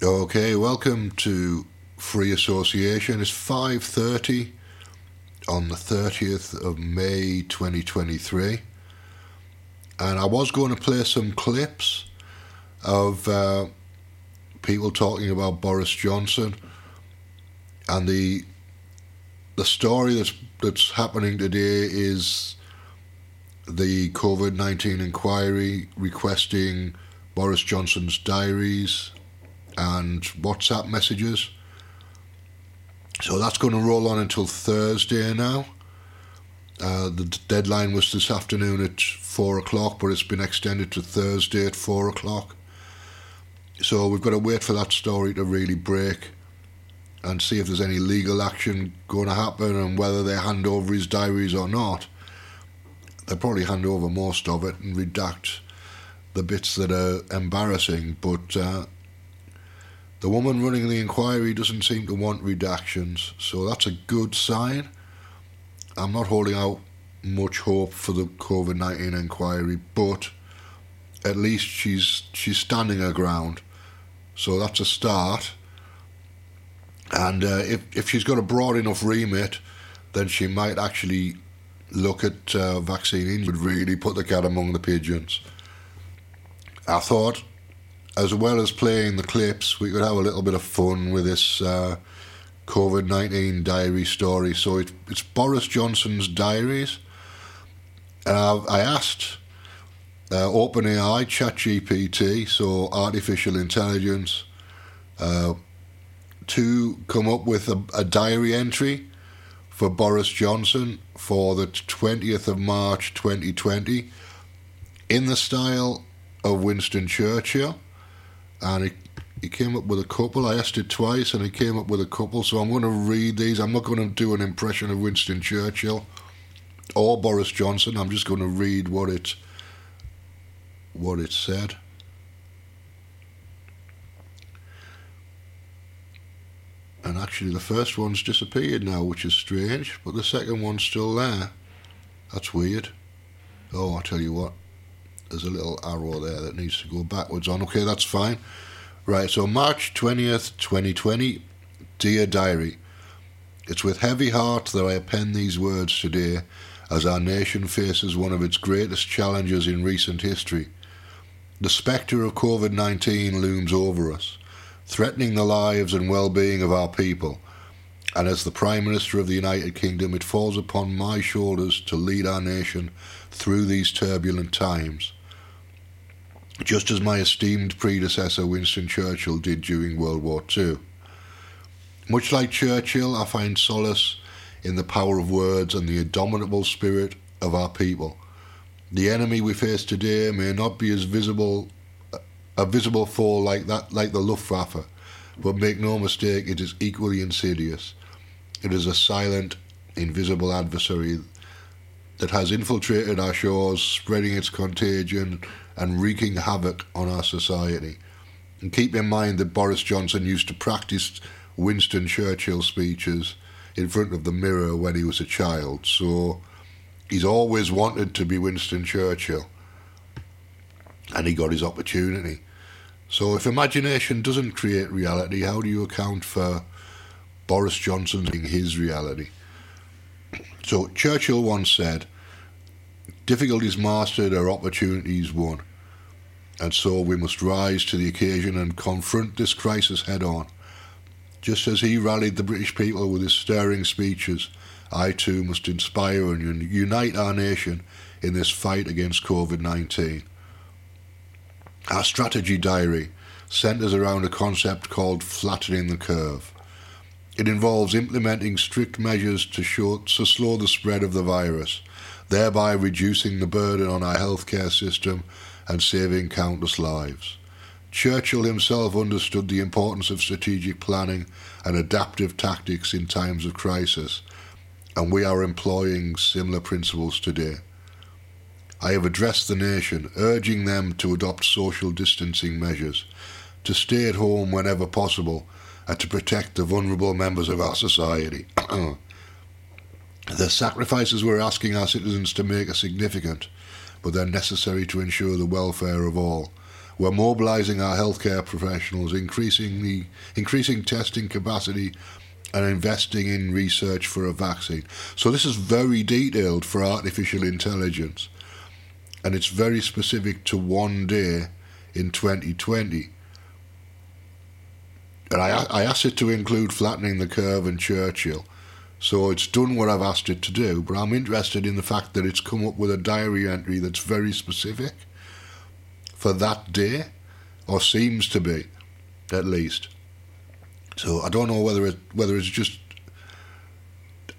Okay, welcome to Free Association. It's 5.30 on the 30th of May 2023. And I was going to play some clips of uh, people talking about Boris Johnson and the the story that's that's happening today is the COVID nineteen inquiry requesting Boris Johnson's diaries and WhatsApp messages. So that's going to roll on until Thursday now. Uh, the deadline was this afternoon at four o'clock, but it's been extended to Thursday at four o'clock. So we've got to wait for that story to really break and see if there's any legal action going to happen and whether they hand over his diaries or not. They'll probably hand over most of it and redact the bits that are embarrassing, but uh, the woman running the inquiry doesn't seem to want redactions, so that's a good sign. I'm not holding out much hope for the COVID 19 inquiry, but at least she's she's standing her ground. So that's a start. And uh, if, if she's got a broad enough remit, then she might actually look at uh, vaccine would really put the cat among the pigeons. I thought, as well as playing the clips, we could have a little bit of fun with this uh, COVID 19 diary story. So it, it's Boris Johnson's diaries. And I, I asked uh, OpenAI, ChatGPT, so artificial intelligence, uh, to come up with a, a diary entry for Boris Johnson for the 20th of March 2020 in the style of Winston Churchill. And he, he came up with a couple. I asked it twice and he came up with a couple. So I'm going to read these. I'm not going to do an impression of Winston Churchill or Boris Johnson. I'm just going to read what it, what it said. And actually, the first one's disappeared now, which is strange, but the second one's still there. That's weird. Oh, I tell you what, there's a little arrow there that needs to go backwards on. Okay, that's fine. Right, so March 20th, 2020, Dear Diary. It's with heavy heart that I pen these words today as our nation faces one of its greatest challenges in recent history. The spectre of COVID 19 looms over us threatening the lives and well being of our people. And as the Prime Minister of the United Kingdom, it falls upon my shoulders to lead our nation through these turbulent times. Just as my esteemed predecessor Winston Churchill did during World War II. Much like Churchill, I find solace in the power of words and the indomitable spirit of our people. The enemy we face today may not be as visible a visible foe like that, like the Luftwaffe. But make no mistake, it is equally insidious. It is a silent, invisible adversary that has infiltrated our shores, spreading its contagion and wreaking havoc on our society. And keep in mind that Boris Johnson used to practice Winston Churchill speeches in front of the mirror when he was a child, so he's always wanted to be Winston Churchill. And he got his opportunity. So if imagination doesn't create reality, how do you account for Boris Johnson being his reality? So Churchill once said, difficulties mastered are opportunities won. And so we must rise to the occasion and confront this crisis head on. Just as he rallied the British people with his stirring speeches, I too must inspire and unite our nation in this fight against COVID 19. Our strategy diary centres around a concept called flattening the curve. It involves implementing strict measures to, short, to slow the spread of the virus, thereby reducing the burden on our healthcare system and saving countless lives. Churchill himself understood the importance of strategic planning and adaptive tactics in times of crisis, and we are employing similar principles today. I have addressed the nation, urging them to adopt social distancing measures, to stay at home whenever possible, and to protect the vulnerable members of our society. the sacrifices we're asking our citizens to make are significant, but they're necessary to ensure the welfare of all. We're mobilising our healthcare professionals, increasing the increasing testing capacity, and investing in research for a vaccine. So this is very detailed for artificial intelligence, and it's very specific to one day in 2020. And I, I asked it to include flattening the curve and Churchill. So it's done what I've asked it to do, but I'm interested in the fact that it's come up with a diary entry that's very specific for that day, or seems to be, at least. So I don't know whether it whether it's just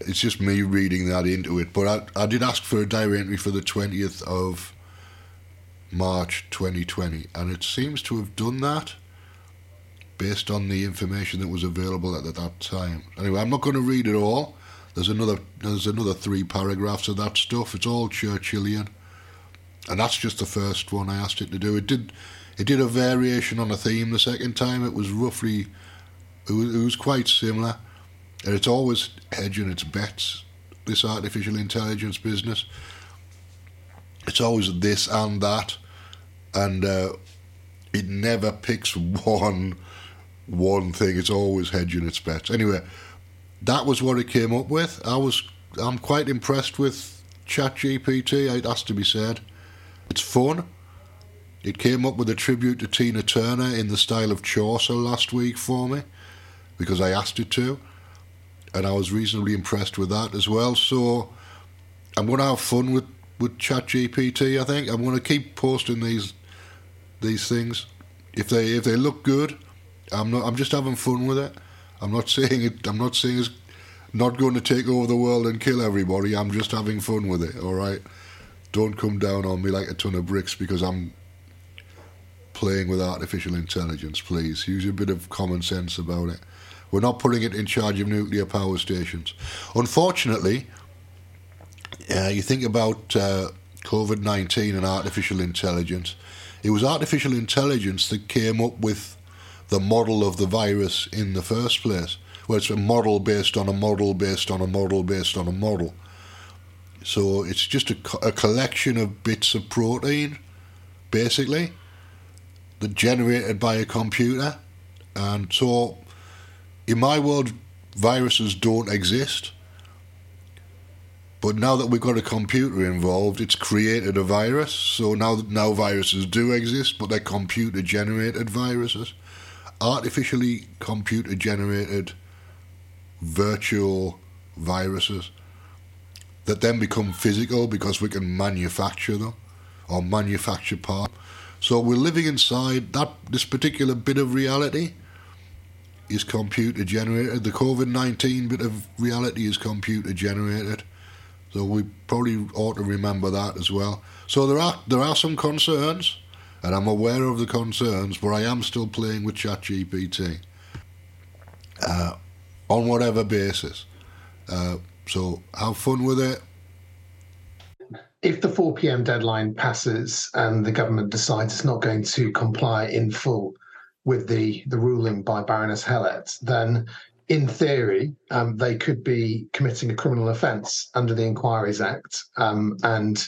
it's just me reading that into it, but I, I did ask for a diary entry for the twentieth of March 2020, and it seems to have done that based on the information that was available at that time. Anyway, I'm not going to read it all. There's another there's another three paragraphs of that stuff. It's all Churchillian, and that's just the first one I asked it to do. It did it did a variation on a theme the second time. It was roughly it was, it was quite similar, and it's always hedging its bets. This artificial intelligence business. It's always this and that, and uh, it never picks one one thing. It's always hedging its bets. Anyway, that was what it came up with. I was I'm quite impressed with ChatGPT. It has to be said. It's fun. It came up with a tribute to Tina Turner in the style of Chaucer last week for me because I asked it to, and I was reasonably impressed with that as well. So I'm going to have fun with with ChatGPT. I think I'm going to keep posting these these things. If they if they look good, I'm not. I'm just having fun with it. I'm not saying it. I'm not saying it's not going to take over the world and kill everybody. I'm just having fun with it. All right. Don't come down on me like a ton of bricks because I'm playing with artificial intelligence. Please use a bit of common sense about it. We're not putting it in charge of nuclear power stations. Unfortunately, uh, you think about uh, COVID 19 and artificial intelligence. It was artificial intelligence that came up with the model of the virus in the first place. Well, it's a model based on a model based on a model based on a model. So it's just a, a collection of bits of protein, basically, that generated by a computer. And so, in my world, viruses don't exist. But now that we've got a computer involved, it's created a virus. So now, now viruses do exist, but they're computer generated viruses artificially computer generated virtual viruses that then become physical because we can manufacture them or manufacture parts. So we're living inside that this particular bit of reality is computer generated. The COVID nineteen bit of reality is computer generated. So we probably ought to remember that as well. So there are there are some concerns and I'm aware of the concerns, but I am still playing with ChatGPT uh, on whatever basis. Uh, so have fun with it. If the 4 p.m. deadline passes and the government decides it's not going to comply in full with the, the ruling by Baroness Hallett, then in theory, um, they could be committing a criminal offence under the Inquiries Act, um, and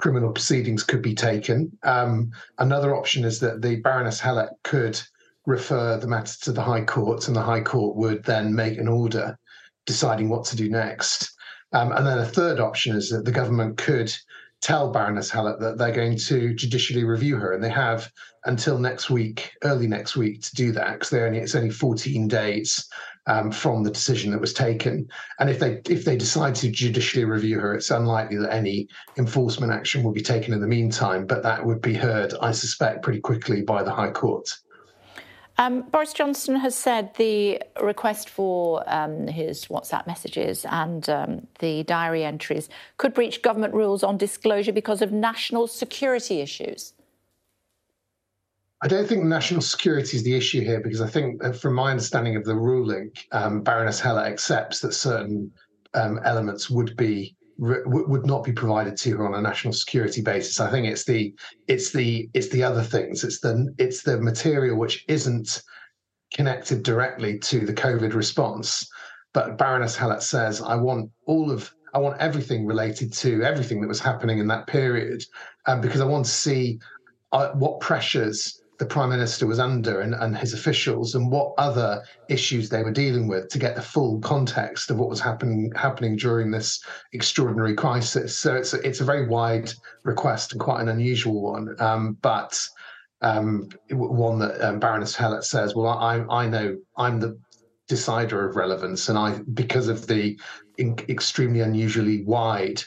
criminal proceedings could be taken. Um, another option is that the Baroness Hallett could refer the matter to the High Court, and the High Court would then make an order deciding what to do next. Um, and then a third option is that the government could tell Baroness Hallett that they're going to judicially review her, and they have until next week, early next week, to do that because only it's only 14 days um, from the decision that was taken. And if they if they decide to judicially review her, it's unlikely that any enforcement action will be taken in the meantime. But that would be heard, I suspect, pretty quickly by the High Court. Um, Boris Johnson has said the request for um, his WhatsApp messages and um, the diary entries could breach government rules on disclosure because of national security issues. I don't think national security is the issue here because I think, from my understanding of the ruling, um, Baroness Hallett accepts that certain um, elements would be would not be provided to her on a national security basis. I think it's the it's the it's the other things. It's the it's the material which isn't connected directly to the COVID response. But Baroness Hallett says, I want all of I want everything related to everything that was happening in that period, um, because I want to see uh, what pressures the prime minister was under and, and his officials and what other issues they were dealing with to get the full context of what was happening happening during this extraordinary crisis. So it's a, it's a very wide request and quite an unusual one, um, but um, one that um, Baroness Hallett says, "Well, I I know I'm the decider of relevance, and I because of the in, extremely unusually wide."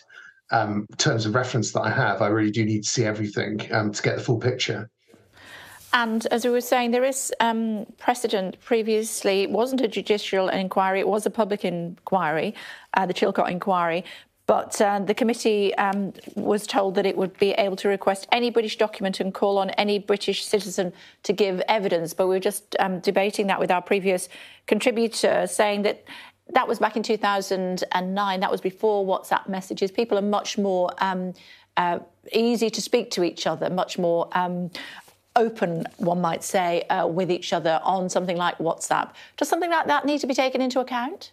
Um, terms of reference that I have, I really do need to see everything um, to get the full picture. And as we were saying, there is um, precedent previously. It wasn't a judicial inquiry, it was a public inquiry, uh, the Chilcot inquiry. But uh, the committee um, was told that it would be able to request any British document and call on any British citizen to give evidence. But we were just um, debating that with our previous contributor, saying that that was back in 2009. That was before WhatsApp messages. People are much more um, uh, easy to speak to each other, much more um, open, one might say, uh, with each other on something like WhatsApp. Does something like that need to be taken into account?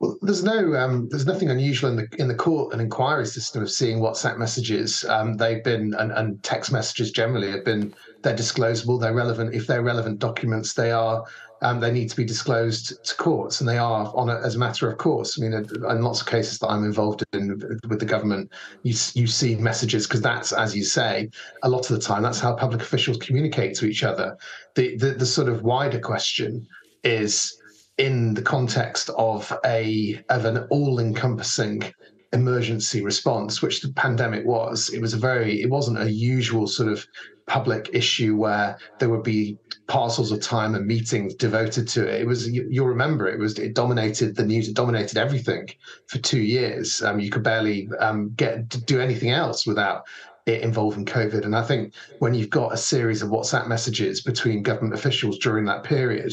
Well, there's no, um, there's nothing unusual in the in the court and inquiry system of seeing WhatsApp messages. Um, they've been and, and text messages generally have been they're disclosable, they're relevant. If they're relevant documents, they are um, they need to be disclosed to courts, and they are on a, as a matter of course. I mean, in lots of cases that I'm involved in with the government, you you see messages because that's, as you say, a lot of the time that's how public officials communicate to each other. The the, the sort of wider question is in the context of a of an all-encompassing emergency response, which the pandemic was. It was a very, it wasn't a usual sort of public issue where there would be parcels of time and meetings devoted to it. It was, you, will remember, it was, it dominated the news, it dominated everything for two years. Um, you could barely um, get do anything else without it involving COVID. And I think when you've got a series of WhatsApp messages between government officials during that period,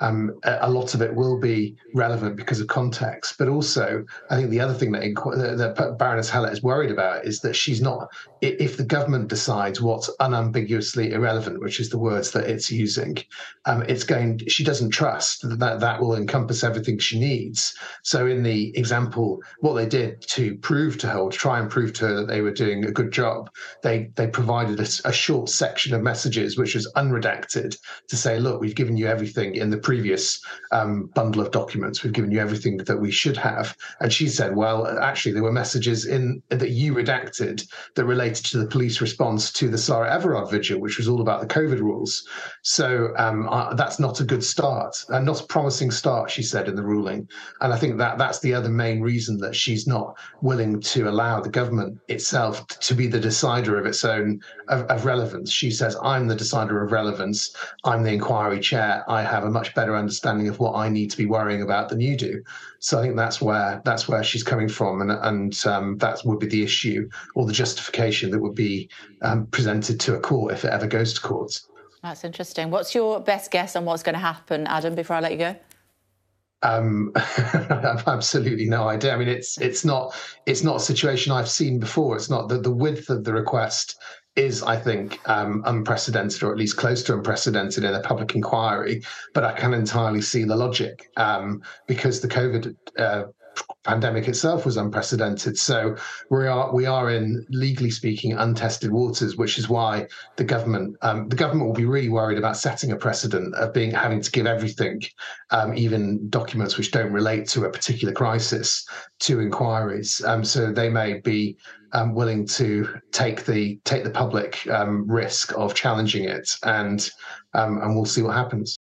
um, a lot of it will be relevant because of context. But also, I think the other thing that, that Baroness Hallett is worried about is that she's not, if the government decides what's unambiguously irrelevant, which is the words that it's using, um, it's going, she doesn't trust that that will encompass everything she needs. So, in the example, what they did to prove to her, to try and prove to her that they were doing a good job, they, they provided a, a short section of messages, which was unredacted, to say, look, we've given you everything in the previous um, bundle of documents. We've given you everything that we should have. And she said, well, actually, there were messages in that you redacted that related to the police response to the Sarah Everard vigil, which was all about the COVID rules. So um, uh, that's not a good start and not a promising start, she said in the ruling. And I think that that's the other main reason that she's not willing to allow the government itself to be the decider of its own of, of relevance. She says, I'm the decider of relevance. I'm the inquiry chair. I have a much better understanding of what I need to be worrying about than you do. So I think that's where that's where she's coming from, and and um, that would be the issue or the justification that would be um, presented to a court if it ever goes to court. That's interesting. What's your best guess on what's going to happen, Adam? Before I let you go. Um, I've absolutely no idea. I mean, it's it's not it's not a situation I've seen before. It's not the the width of the request is, I think, um, unprecedented, or at least close to unprecedented in a public inquiry. But I can entirely see the logic um, because the COVID uh, pandemic itself was unprecedented. So we are we are in legally speaking untested waters, which is why the government um, the government will be really worried about setting a precedent of being having to give everything, um, even documents which don't relate to a particular crisis, to inquiries. Um, so they may be um, willing to take the take the public um, risk of challenging it, and um, and we'll see what happens.